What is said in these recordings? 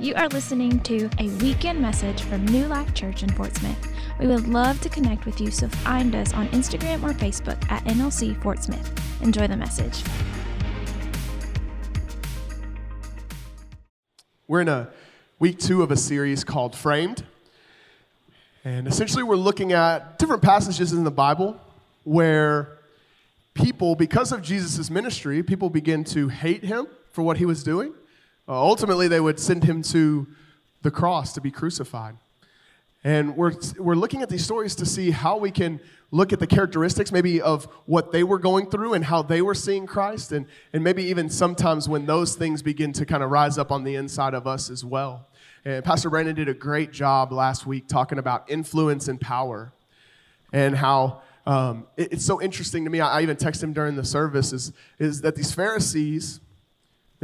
You are listening to a weekend message from New Life Church in Fort Smith. We would love to connect with you, so find us on Instagram or Facebook at NLC Fort Smith. Enjoy the message. We're in a week two of a series called Framed. And essentially, we're looking at different passages in the Bible where people, because of Jesus' ministry, people begin to hate him for what he was doing. Uh, ultimately, they would send him to the cross to be crucified. And we're, we're looking at these stories to see how we can look at the characteristics maybe of what they were going through and how they were seeing Christ, and, and maybe even sometimes when those things begin to kind of rise up on the inside of us as well. And Pastor Brandon did a great job last week talking about influence and power and how um, it, it's so interesting to me. I, I even texted him during the service is, is that these Pharisees,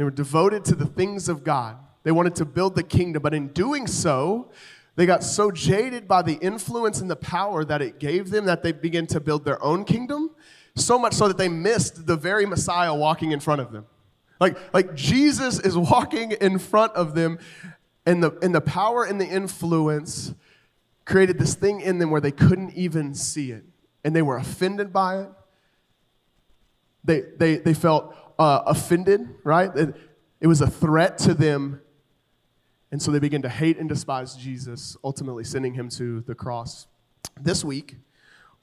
they were devoted to the things of God. They wanted to build the kingdom, but in doing so, they got so jaded by the influence and the power that it gave them that they began to build their own kingdom, so much so that they missed the very Messiah walking in front of them. Like, like Jesus is walking in front of them, and the, and the power and the influence created this thing in them where they couldn't even see it. And they were offended by it. They, they, they felt uh, offended, right? It, it was a threat to them and so they begin to hate and despise Jesus, ultimately sending him to the cross. This week,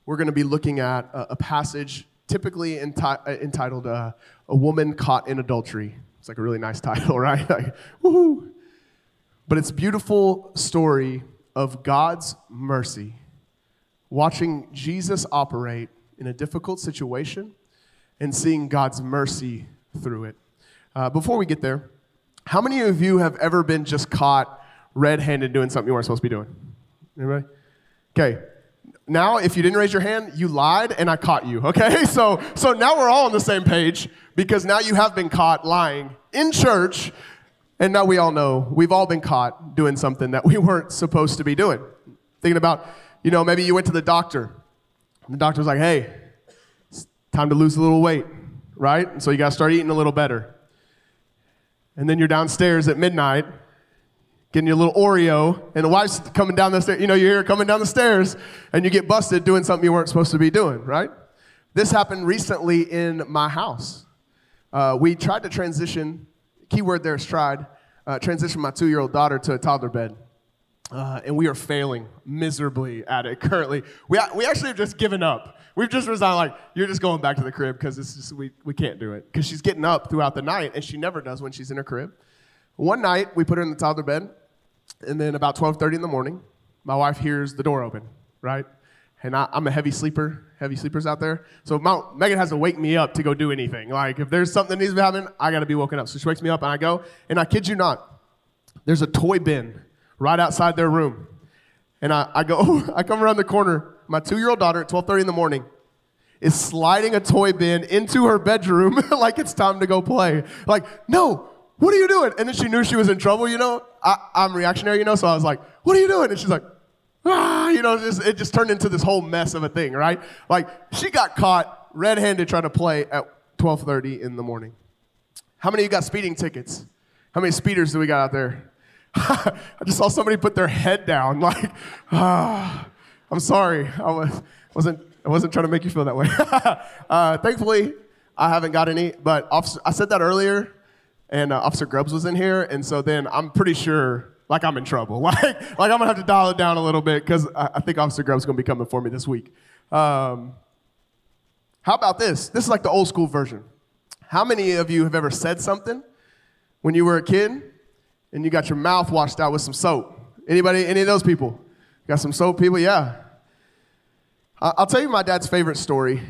we're going to be looking at a, a passage typically enti- uh, entitled uh, A Woman Caught in Adultery. It's like a really nice title, right? like, woohoo! But it's beautiful story of God's mercy, watching Jesus operate in a difficult situation and seeing God's mercy through it. Uh, before we get there, how many of you have ever been just caught red handed doing something you weren't supposed to be doing? Anybody? Okay. Now, if you didn't raise your hand, you lied and I caught you, okay? So, so now we're all on the same page because now you have been caught lying in church, and now we all know we've all been caught doing something that we weren't supposed to be doing. Thinking about, you know, maybe you went to the doctor, and the doctor was like, hey, time to lose a little weight, right? So you gotta start eating a little better and then you're downstairs at midnight getting your little Oreo, and the wife's coming down the stairs. You know, you hear her coming down the stairs, and you get busted doing something you weren't supposed to be doing, right? This happened recently in my house. Uh, we tried to transition, keyword there is tried, uh, transition my two year old daughter to a toddler bed. Uh, and we are failing miserably at it currently. We, we actually have just given up. We've just resigned, like, you're just going back to the crib because it's just, we, we can't do it. Because she's getting up throughout the night, and she never does when she's in her crib. One night, we put her in the toddler bed, and then about 12.30 in the morning, my wife hears the door open, right? And I, am a heavy sleeper, heavy sleepers out there. So Megan has to wake me up to go do anything. Like, if there's something that needs to be happening, I got to be woken up. So she wakes me up, and I go, and I kid you not, there's a toy bin right outside their room. And I, I go, I come around the corner. My two-year-old daughter at 12:30 in the morning is sliding a toy bin into her bedroom like it's time to go play. Like, no, what are you doing? And then she knew she was in trouble, you know. I, am reactionary, you know, so I was like, what are you doing? And she's like, ah, you know, just, it just turned into this whole mess of a thing, right? Like, she got caught red-handed trying to play at 12:30 in the morning. How many of you got speeding tickets? How many speeders do we got out there? I just saw somebody put their head down, like, ah, I'm sorry. I was, wasn't, I wasn't trying to make you feel that way. uh, thankfully, I haven't got any, but officer, I said that earlier, and uh, Officer Grubbs was in here, and so then I'm pretty sure, like, I'm in trouble. Like, like I'm gonna have to dial it down a little bit because I, I, think Officer Grubbs is gonna be coming for me this week. Um, how about this? This is like the old school version. How many of you have ever said something when you were a kid and you got your mouth washed out with some soap. Anybody, any of those people? Got some soap people? Yeah. I'll tell you my dad's favorite story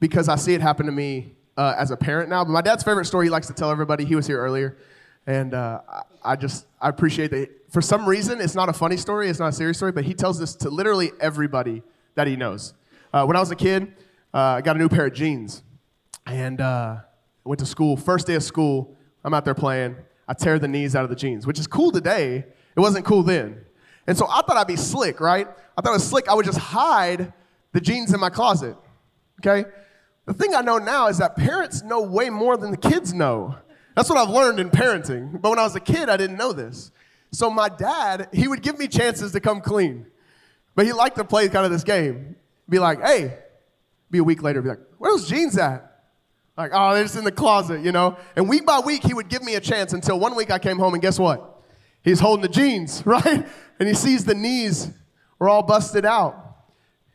because I see it happen to me uh, as a parent now. But my dad's favorite story he likes to tell everybody. He was here earlier. And uh, I just, I appreciate that. For some reason, it's not a funny story, it's not a serious story, but he tells this to literally everybody that he knows. Uh, when I was a kid, uh, I got a new pair of jeans. And uh, went to school. First day of school, I'm out there playing. I tear the knees out of the jeans, which is cool today. It wasn't cool then. And so I thought I'd be slick, right? I thought it was slick. I would just hide the jeans in my closet, okay? The thing I know now is that parents know way more than the kids know. That's what I've learned in parenting. But when I was a kid, I didn't know this. So my dad, he would give me chances to come clean. But he liked to play kind of this game. Be like, hey, be a week later, be like, where those jeans at? Like, oh, they're just in the closet, you know? And week by week, he would give me a chance until one week I came home and guess what? He's holding the jeans, right? And he sees the knees were all busted out.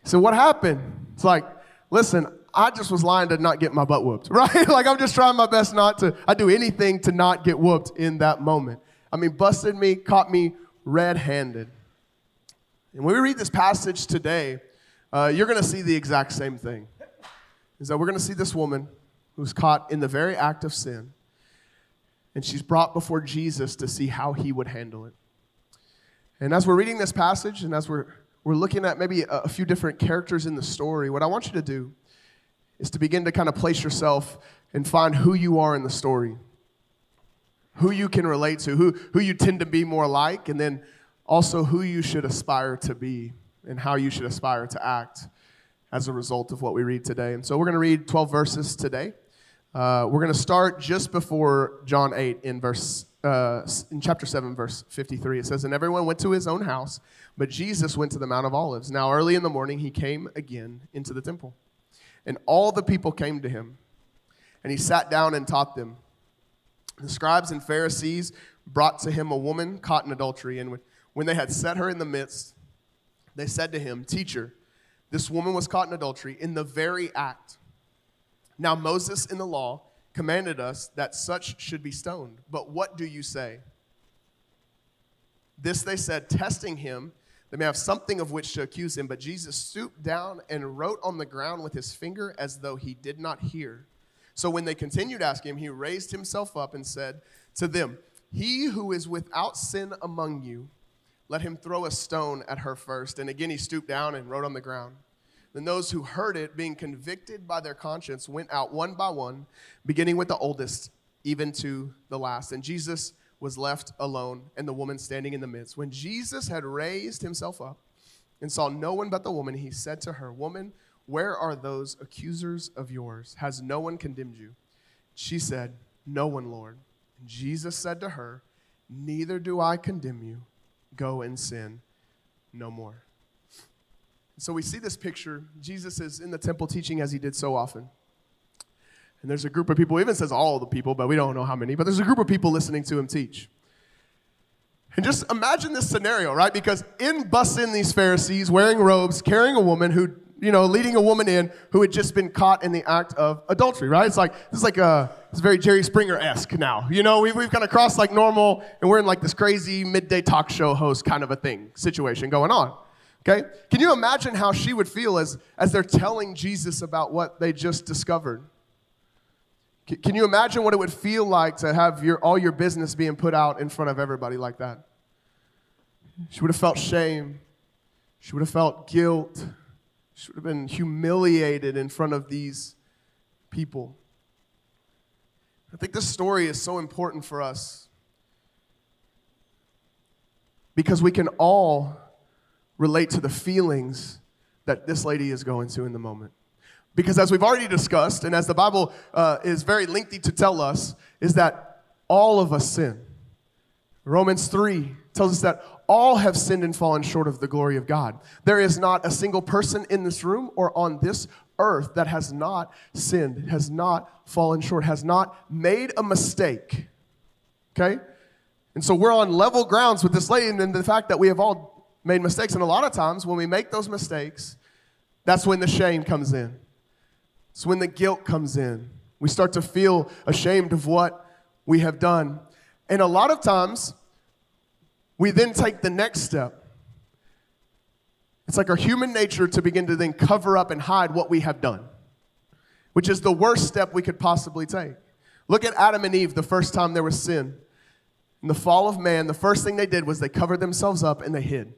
So what happened? It's like, listen, I just was lying to not get my butt whooped, right? like I'm just trying my best not to, I do anything to not get whooped in that moment. I mean, busted me, caught me red handed. And when we read this passage today, uh, you're going to see the exact same thing. Is that we're going to see this woman who's caught in the very act of sin, and she's brought before Jesus to see how he would handle it. And as we're reading this passage, and as we're, we're looking at maybe a, a few different characters in the story, what I want you to do is to begin to kind of place yourself and find who you are in the story, who you can relate to, who, who you tend to be more like, and then also who you should aspire to be and how you should aspire to act as a result of what we read today. And so we're going to read 12 verses today. Uh, we're going to start just before John 8 in verse uh, in chapter 7 verse 53 it says and everyone went to his own house but jesus went to the mount of olives. Now early in the morning he came again into the temple. And all the people came to him and he sat down and taught them. The scribes and pharisees brought to him a woman caught in adultery and when they had set her in the midst they said to him teacher this woman was caught in adultery in the very act now, Moses in the law commanded us that such should be stoned. But what do you say? This they said, testing him. They may have something of which to accuse him. But Jesus stooped down and wrote on the ground with his finger as though he did not hear. So when they continued asking him, he raised himself up and said to them, He who is without sin among you, let him throw a stone at her first. And again he stooped down and wrote on the ground. Then those who heard it, being convicted by their conscience, went out one by one, beginning with the oldest, even to the last. And Jesus was left alone, and the woman standing in the midst. When Jesus had raised himself up and saw no one but the woman, he said to her, Woman, where are those accusers of yours? Has no one condemned you? She said, No one, Lord. And Jesus said to her, Neither do I condemn you. Go and sin no more. So we see this picture. Jesus is in the temple teaching as he did so often. And there's a group of people, even says all the people, but we don't know how many, but there's a group of people listening to him teach. And just imagine this scenario, right? Because in bust in these Pharisees wearing robes, carrying a woman who, you know, leading a woman in who had just been caught in the act of adultery, right? It's like, this is like a, it's very Jerry Springer esque now. You know, we've, we've kind of crossed like normal and we're in like this crazy midday talk show host kind of a thing, situation going on. Okay? Can you imagine how she would feel as, as they're telling Jesus about what they just discovered? Can you imagine what it would feel like to have your, all your business being put out in front of everybody like that? She would have felt shame. She would have felt guilt. She would have been humiliated in front of these people. I think this story is so important for us because we can all relate to the feelings that this lady is going through in the moment. Because as we've already discussed, and as the Bible uh, is very lengthy to tell us, is that all of us sin. Romans 3 tells us that all have sinned and fallen short of the glory of God. There is not a single person in this room or on this earth that has not sinned, has not fallen short, has not made a mistake. Okay? And so we're on level grounds with this lady, and the fact that we have all made mistakes. And a lot of times when we make those mistakes, that's when the shame comes in. It's when the guilt comes in. We start to feel ashamed of what we have done. And a lot of times, we then take the next step. It's like our human nature to begin to then cover up and hide what we have done, which is the worst step we could possibly take. Look at Adam and Eve the first time there was sin. In the fall of man, the first thing they did was they covered themselves up and they hid.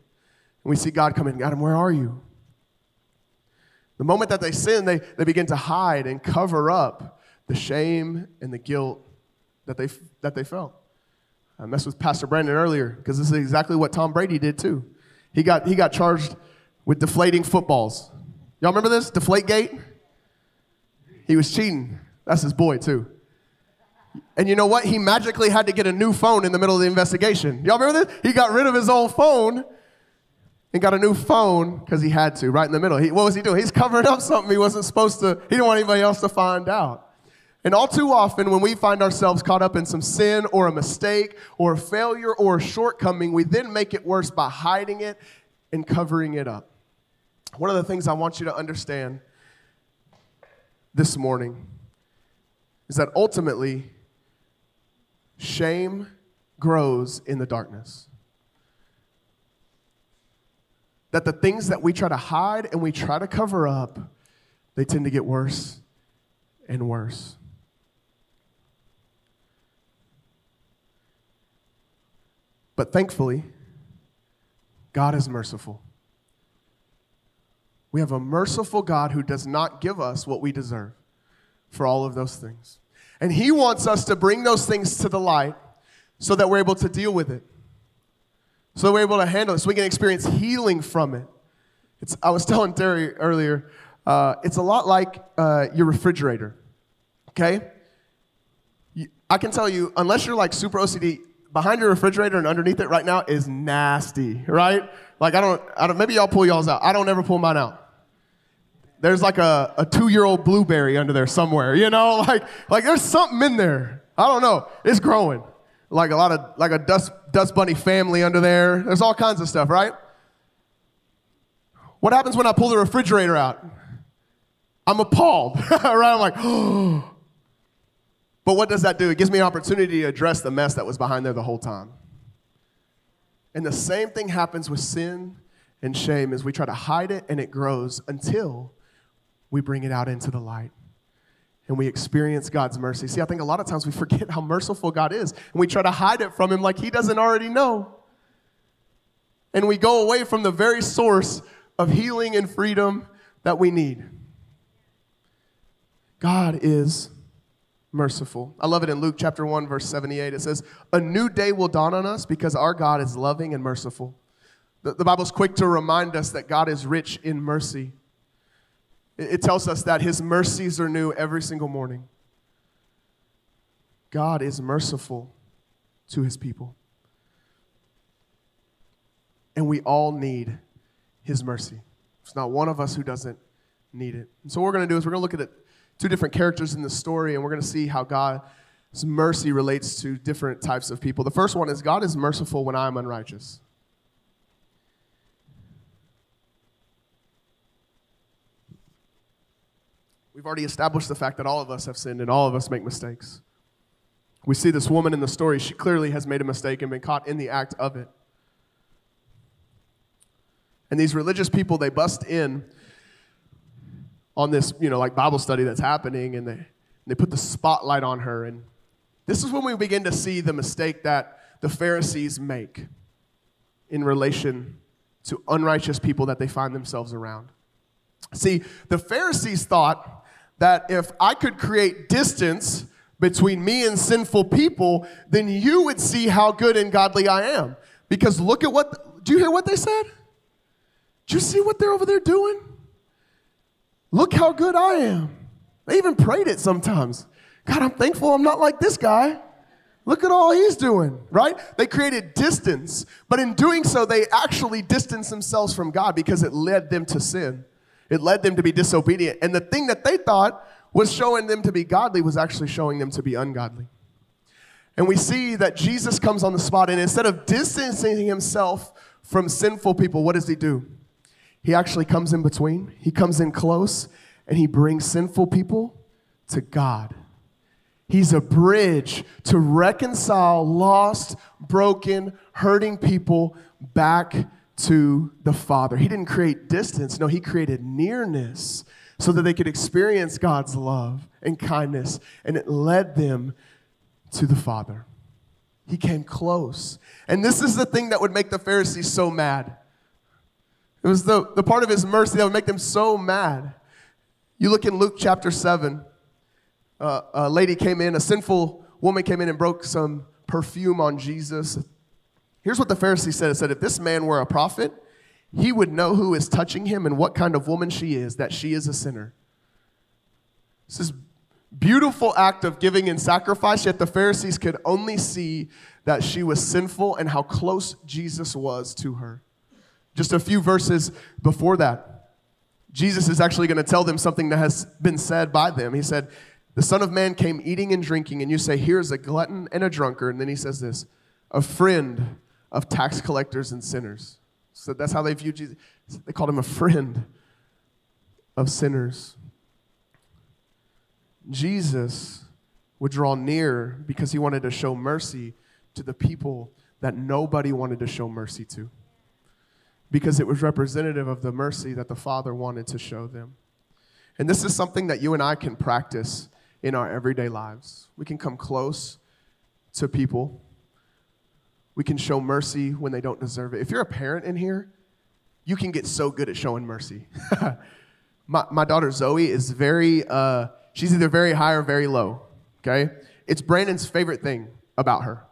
And we see God come in, Adam, where are you? The moment that they sin, they, they begin to hide and cover up the shame and the guilt that they, that they felt. I messed with Pastor Brandon earlier because this is exactly what Tom Brady did too. He got, he got charged with deflating footballs. Y'all remember this? Deflate Gate? He was cheating. That's his boy too. And you know what? He magically had to get a new phone in the middle of the investigation. Y'all remember this? He got rid of his old phone and got a new phone because he had to, right in the middle. He, what was he doing? He's covering up something he wasn't supposed to, he didn't want anybody else to find out. And all too often, when we find ourselves caught up in some sin or a mistake or a failure or a shortcoming, we then make it worse by hiding it and covering it up. One of the things I want you to understand this morning is that ultimately, shame grows in the darkness. That the things that we try to hide and we try to cover up, they tend to get worse and worse. But thankfully, God is merciful. We have a merciful God who does not give us what we deserve for all of those things. And He wants us to bring those things to the light so that we're able to deal with it, so we're able to handle it, so we can experience healing from it. It's, I was telling Terry earlier, uh, it's a lot like uh, your refrigerator, okay? I can tell you, unless you're like super OCD, behind your refrigerator and underneath it right now is nasty, right? Like I don't, I don't maybe y'all pull y'all's out. I don't ever pull mine out there's like a, a two-year-old blueberry under there somewhere, you know? Like, like there's something in there. I don't know. It's growing. Like a lot of, like a dust, dust bunny family under there. There's all kinds of stuff, right? What happens when I pull the refrigerator out? I'm appalled, right? I'm like. But what does that do? It gives me an opportunity to address the mess that was behind there the whole time. And the same thing happens with sin and shame as we try to hide it and it grows until we bring it out into the light and we experience God's mercy. See, I think a lot of times we forget how merciful God is and we try to hide it from Him like He doesn't already know. And we go away from the very source of healing and freedom that we need. God is merciful. I love it in Luke chapter 1 verse 78. It says, "A new day will dawn on us because our God is loving and merciful." The, the Bible's quick to remind us that God is rich in mercy. It tells us that his mercies are new every single morning. God is merciful to his people. And we all need his mercy. There's not one of us who doesn't need it. And so, what we're going to do is we're going to look at two different characters in the story, and we're going to see how God's mercy relates to different types of people. The first one is God is merciful when I am unrighteous. We've already established the fact that all of us have sinned and all of us make mistakes. We see this woman in the story, she clearly has made a mistake and been caught in the act of it. And these religious people, they bust in on this, you know, like Bible study that's happening, and they, they put the spotlight on her. And this is when we begin to see the mistake that the Pharisees make in relation to unrighteous people that they find themselves around. See, the Pharisees thought that if I could create distance between me and sinful people, then you would see how good and godly I am. Because look at what, do you hear what they said? Do you see what they're over there doing? Look how good I am. They even prayed it sometimes. God, I'm thankful I'm not like this guy. Look at all he's doing, right? They created distance, but in doing so, they actually distanced themselves from God because it led them to sin. It led them to be disobedient. And the thing that they thought was showing them to be godly was actually showing them to be ungodly. And we see that Jesus comes on the spot, and instead of distancing himself from sinful people, what does he do? He actually comes in between, he comes in close, and he brings sinful people to God. He's a bridge to reconcile lost, broken, hurting people back to the Father. He didn't create distance, no, He created nearness so that they could experience God's love and kindness, and it led them to the Father. He came close. And this is the thing that would make the Pharisees so mad. It was the, the part of his mercy that would make them so mad. You look in Luke chapter 7, uh, a lady came in, a sinful woman came in and broke some perfume on Jesus, Here's what the Pharisee said It said, If this man were a prophet, he would know who is touching him and what kind of woman she is, that she is a sinner. This is beautiful act of giving and sacrifice, yet the Pharisees could only see that she was sinful and how close Jesus was to her. Just a few verses before that, Jesus is actually going to tell them something that has been said by them. He said, The Son of Man came eating and drinking, and you say, Here's a glutton and a drunkard. And then he says this, a friend of tax collectors and sinners. So that's how they viewed Jesus. They called him a friend of sinners. Jesus would draw near because he wanted to show mercy to the people that nobody wanted to show mercy to. Because it was representative of the mercy that the Father wanted to show them. And this is something that you and I can practice in our everyday lives. We can come close to people. We can show mercy when they don't deserve it. If you're a parent in here, you can get so good at showing mercy. my, my daughter Zoe is very, uh, she's either very high or very low, okay? It's Brandon's favorite thing about her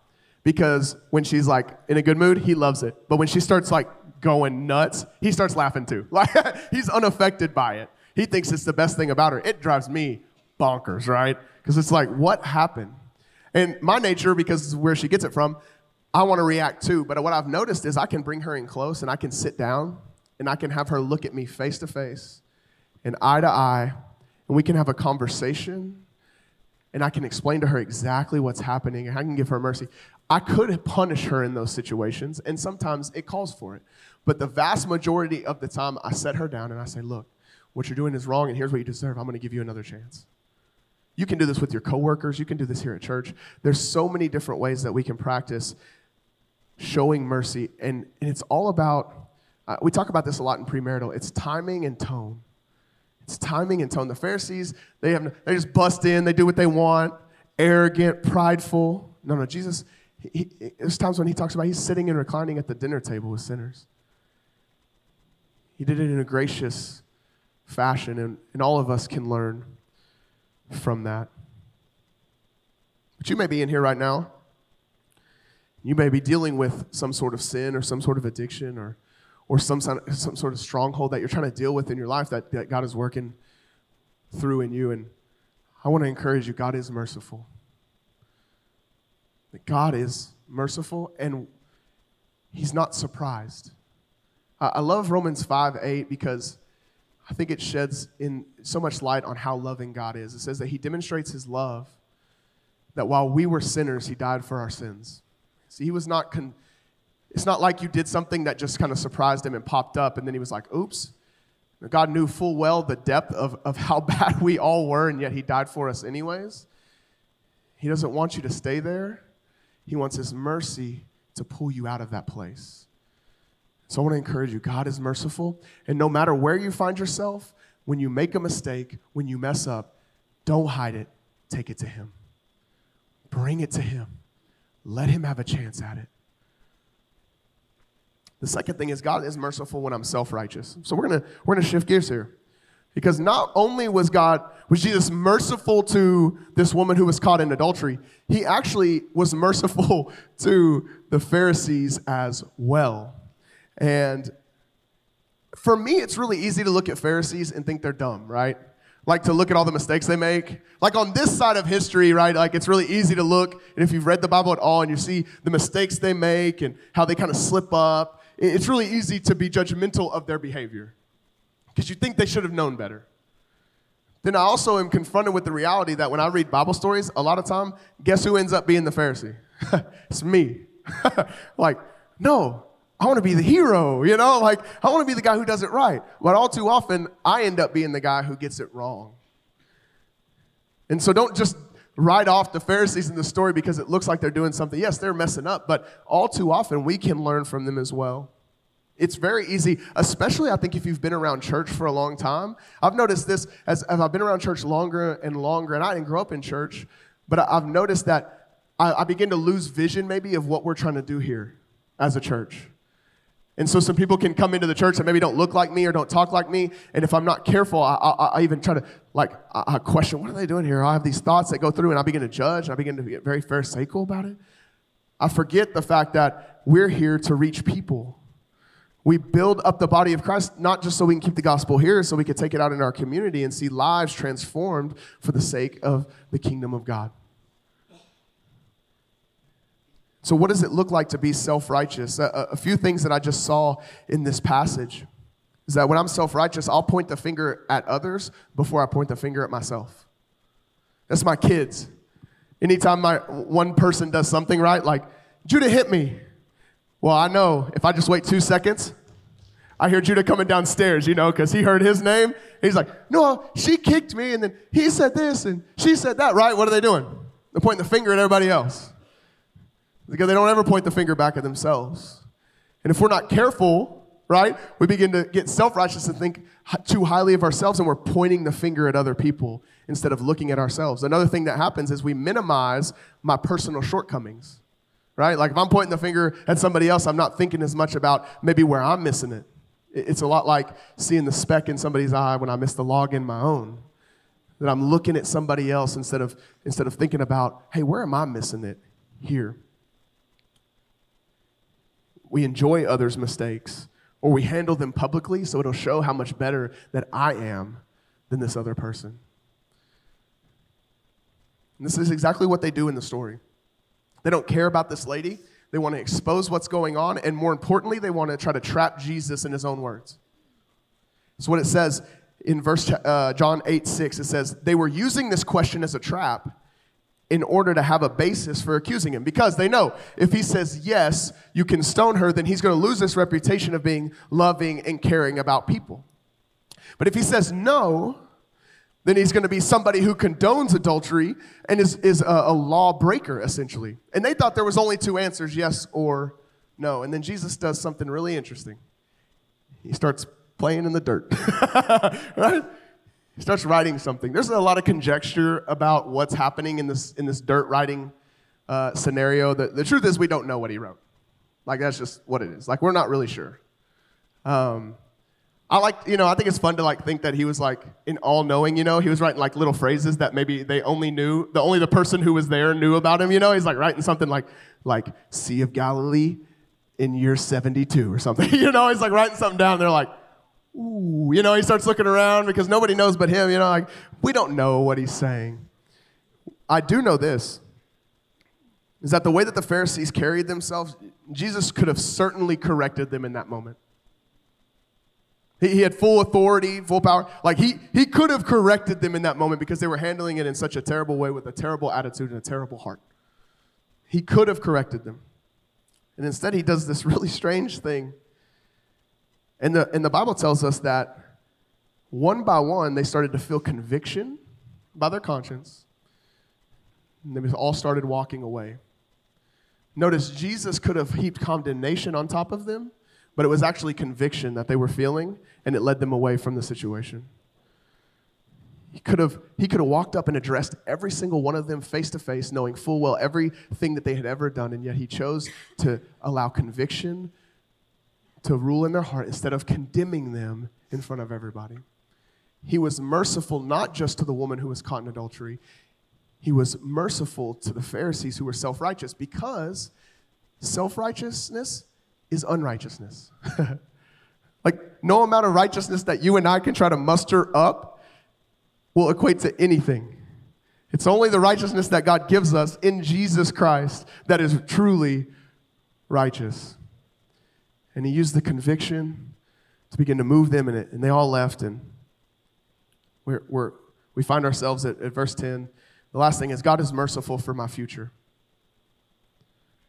because when she's like in a good mood, he loves it. But when she starts like going nuts, he starts laughing too. Like he's unaffected by it. He thinks it's the best thing about her. It drives me bonkers, right? Because it's like, what happened? And my nature, because where she gets it from, I want to react too. But what I've noticed is I can bring her in close and I can sit down and I can have her look at me face to face and eye to eye, and we can have a conversation and I can explain to her exactly what's happening and I can give her mercy. I could punish her in those situations, and sometimes it calls for it. But the vast majority of the time, I set her down and I say, Look, what you're doing is wrong, and here's what you deserve. I'm going to give you another chance. You can do this with your coworkers, you can do this here at church. There's so many different ways that we can practice showing mercy, and, and it's all about, uh, we talk about this a lot in premarital, it's timing and tone. It's timing and tone. The Pharisees, they, have, they just bust in, they do what they want, arrogant, prideful. No, no, Jesus, he, he, there's times when he talks about he's sitting and reclining at the dinner table with sinners. He did it in a gracious fashion, and, and all of us can learn from that. But you may be in here right now. You may be dealing with some sort of sin or some sort of addiction or, or some, some sort of stronghold that you're trying to deal with in your life that, that God is working through in you. And I want to encourage you God is merciful that God is merciful and he's not surprised. I love Romans 5 8 because I think it sheds in so much light on how loving God is. It says that he demonstrates his love, that while we were sinners, he died for our sins. See, he was not, con- it's not like you did something that just kind of surprised him and popped up, and then he was like, oops. God knew full well the depth of, of how bad we all were, and yet he died for us anyways. He doesn't want you to stay there. He wants His mercy to pull you out of that place. So I want to encourage you God is merciful, and no matter where you find yourself, when you make a mistake, when you mess up, don't hide it, take it to Him. Bring it to Him. Let Him have a chance at it. The second thing is God is merciful when I'm self righteous. So we're gonna, we're gonna shift gears here. Because not only was God, was Jesus merciful to this woman who was caught in adultery, he actually was merciful to the Pharisees as well. And for me, it's really easy to look at Pharisees and think they're dumb, right? Like to look at all the mistakes they make. Like on this side of history, right? Like it's really easy to look, and if you've read the Bible at all and you see the mistakes they make and how they kind of slip up, it's really easy to be judgmental of their behavior because you think they should have known better. Then I also am confronted with the reality that when I read Bible stories, a lot of time, guess who ends up being the Pharisee? it's me. like, no, I want to be the hero, you know? Like, I want to be the guy who does it right. But all too often, I end up being the guy who gets it wrong. And so don't just write off the Pharisees in the story because it looks like they're doing something. Yes, they're messing up, but all too often, we can learn from them as well. It's very easy, especially I think if you've been around church for a long time. I've noticed this as, as I've been around church longer and longer, and I didn't grow up in church, but I've noticed that I, I begin to lose vision maybe of what we're trying to do here as a church. And so some people can come into the church that maybe don't look like me or don't talk like me. And if I'm not careful, I, I, I even try to like I, question, what are they doing here? I have these thoughts that go through, and I begin to judge. And I begin to get very pharisaical about it. I forget the fact that we're here to reach people. We build up the body of Christ not just so we can keep the gospel here, so we can take it out in our community and see lives transformed for the sake of the kingdom of God. So, what does it look like to be self righteous? A, a, few things that I just saw in this passage is that when I'm self righteous, I'll point the finger at others before I point the finger at myself. That's my kids. Anytime my one person does something right, like Judah hit me. Well, I know if I just wait two seconds, I hear Judah coming downstairs, you know, because he heard his name. He's like, no, she kicked me, and then he said this, and she said that, right? What are they doing? They're pointing the finger at everybody else. Because they don't ever point the finger back at themselves. And if we're not careful, right, we begin to get self righteous and think too highly of ourselves, and we're pointing the finger at other people instead of looking at ourselves. Another thing that happens is we minimize my personal shortcomings, right? Like if I'm pointing the finger at somebody else, I'm not thinking as much about maybe where I'm missing it. It's a lot like seeing the speck in somebody's eye when I miss the log in my own. That I'm looking at somebody else instead of, instead of thinking about, hey, where am I missing it here? We enjoy others' mistakes or we handle them publicly so it'll show how much better that I am than this other person. And this is exactly what they do in the story. They don't care about this lady. They want to expose what's going on, and more importantly, they want to try to trap Jesus in his own words. That's what it says in verse uh, John 8 6. It says, They were using this question as a trap in order to have a basis for accusing him because they know if he says yes, you can stone her, then he's going to lose this reputation of being loving and caring about people. But if he says no, then he's going to be somebody who condones adultery and is, is a, a law breaker, essentially. And they thought there was only two answers yes or no. And then Jesus does something really interesting. He starts playing in the dirt, right? He starts writing something. There's a lot of conjecture about what's happening in this, in this dirt writing uh, scenario. The, the truth is, we don't know what he wrote. Like, that's just what it is. Like, we're not really sure. Um, I like, you know, I think it's fun to like think that he was like in all knowing, you know, he was writing like little phrases that maybe they only knew, the only the person who was there knew about him, you know. He's like writing something like, like Sea of Galilee in year 72 or something, you know. He's like writing something down. They're like, ooh, you know, he starts looking around because nobody knows but him, you know, like, we don't know what he's saying. I do know this is that the way that the Pharisees carried themselves, Jesus could have certainly corrected them in that moment. He, he had full authority, full power. Like he, he could have corrected them in that moment because they were handling it in such a terrible way with a terrible attitude and a terrible heart. He could have corrected them. And instead, he does this really strange thing and the, and the Bible tells us that one by one, they started to feel conviction by their conscience. And they all started walking away. Notice Jesus could have heaped condemnation on top of them, but it was actually conviction that they were feeling, and it led them away from the situation. He could have, he could have walked up and addressed every single one of them face to face, knowing full well everything that they had ever done, and yet he chose to allow conviction to rule in their heart instead of condemning them in front of everybody. He was merciful not just to the woman who was caught in adultery, he was merciful to the Pharisees who were self righteous because self righteousness is unrighteousness. like, no amount of righteousness that you and I can try to muster up will equate to anything. It's only the righteousness that God gives us in Jesus Christ that is truly righteous. And he used the conviction to begin to move them in it. And they all left. And we're, we're, we find ourselves at, at verse 10. The last thing is God is merciful for my future.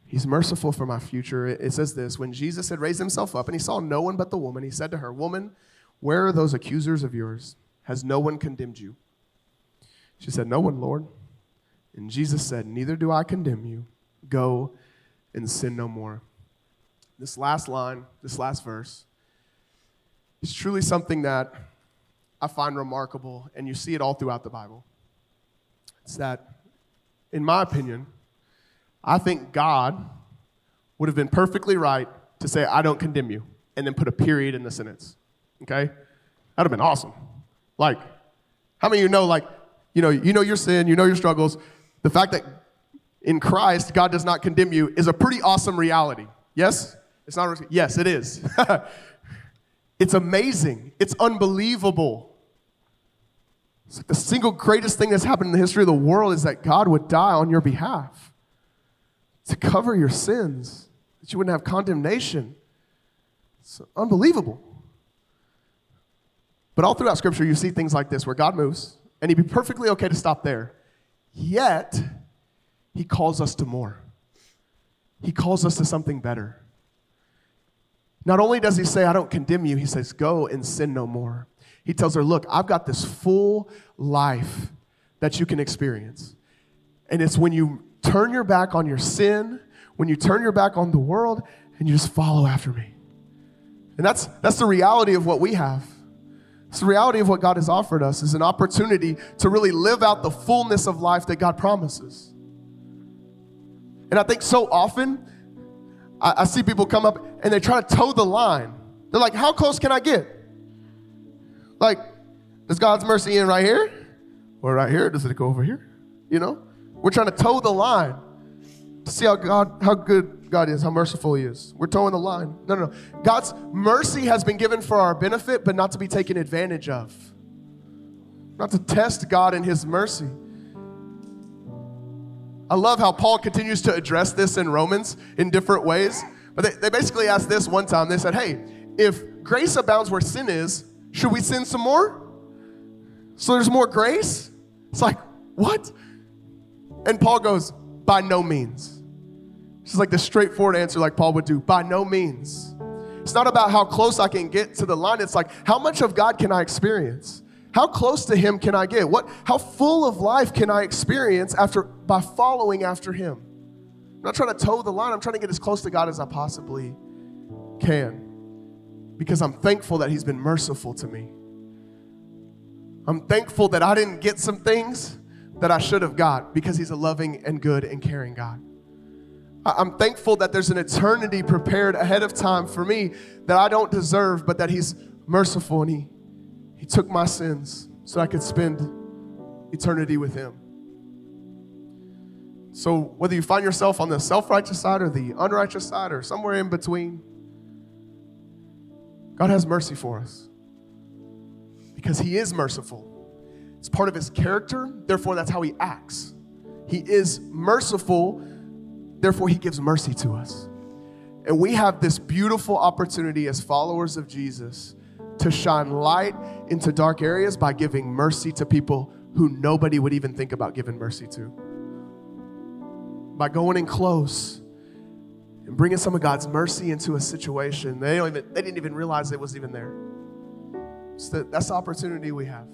He's merciful for my future. It, it says this When Jesus had raised himself up and he saw no one but the woman, he said to her, Woman, where are those accusers of yours? Has no one condemned you? She said, No one, Lord. And Jesus said, Neither do I condemn you. Go and sin no more this last line, this last verse, is truly something that I find remarkable, and you see it all throughout the Bible. It's that, in my opinion, I think God would have been perfectly right to say, I don't condemn you, and then put a period in the sentence. Okay? That'd have been awesome. Like, how many of you know, like, you know, you know your sin, you know your struggles. The fact that in Christ, God does not condemn you is a pretty awesome reality. Yes? It's not. Yes, it is. it's amazing. It's unbelievable. It's like the single greatest thing that's happened in the history of the world is that God would die on your behalf to cover your sins, that you wouldn't have condemnation. It's unbelievable. But all throughout Scripture, you see things like this where God moves, and He'd be perfectly okay to stop there. Yet, He calls us to more. He calls us to something better. Not only does He say, I don't condemn you, He says, Go and sin no more. He tells her, Look, I've got this full life that you can experience. And it's when you turn your back on your sin, when you turn your back on the world, and you just follow after me. And that's, that's the reality of what we have. It's the reality of what God has offered us is an opportunity to really live out the fullness of life that God promises. And I think so often I, I see people come up and they try to toe the line. They're like, how close can I get? Like, does God's mercy end right here? Or right here? Does it go over here? You know? We're trying to toe the line to see how God, how good God is, how merciful He is. We're toeing the line. No, no, no. God's mercy has been given for our benefit, but not to be taken advantage of. Not to test God in His mercy. I love how Paul continues to address this in Romans in different ways. But they, they basically asked this one time. They said, hey, if grace abounds where sin is, should we sin some more? So there's more grace? It's like, what? And Paul goes, by no means. This is like the straightforward answer, like Paul would do. By no means. It's not about how close I can get to the line. It's like, how much of God can I experience? How close to Him can I get? What, how full of life can I experience after by following after Him? I'm not trying to toe the line. I'm trying to get as close to God as I possibly can, because I'm thankful that He's been merciful to me. I'm thankful that I didn't get some things that I should have got because He's a loving and good and caring God. I'm thankful that there's an eternity prepared ahead of time for me that I don't deserve, but that He's merciful and He, he took my sins so I could spend eternity with Him. So, whether you find yourself on the self righteous side or the unrighteous side or somewhere in between, God has mercy for us because He is merciful. It's part of His character, therefore, that's how He acts. He is merciful Therefore, He gives mercy to us. And we have this beautiful opportunity as followers of Jesus to shine light into dark areas by giving mercy to people who nobody would even think about giving mercy to. By going in close and bringing some of God's mercy into a situation they, don't even, they didn't even realize it was even there. So that's the opportunity we have.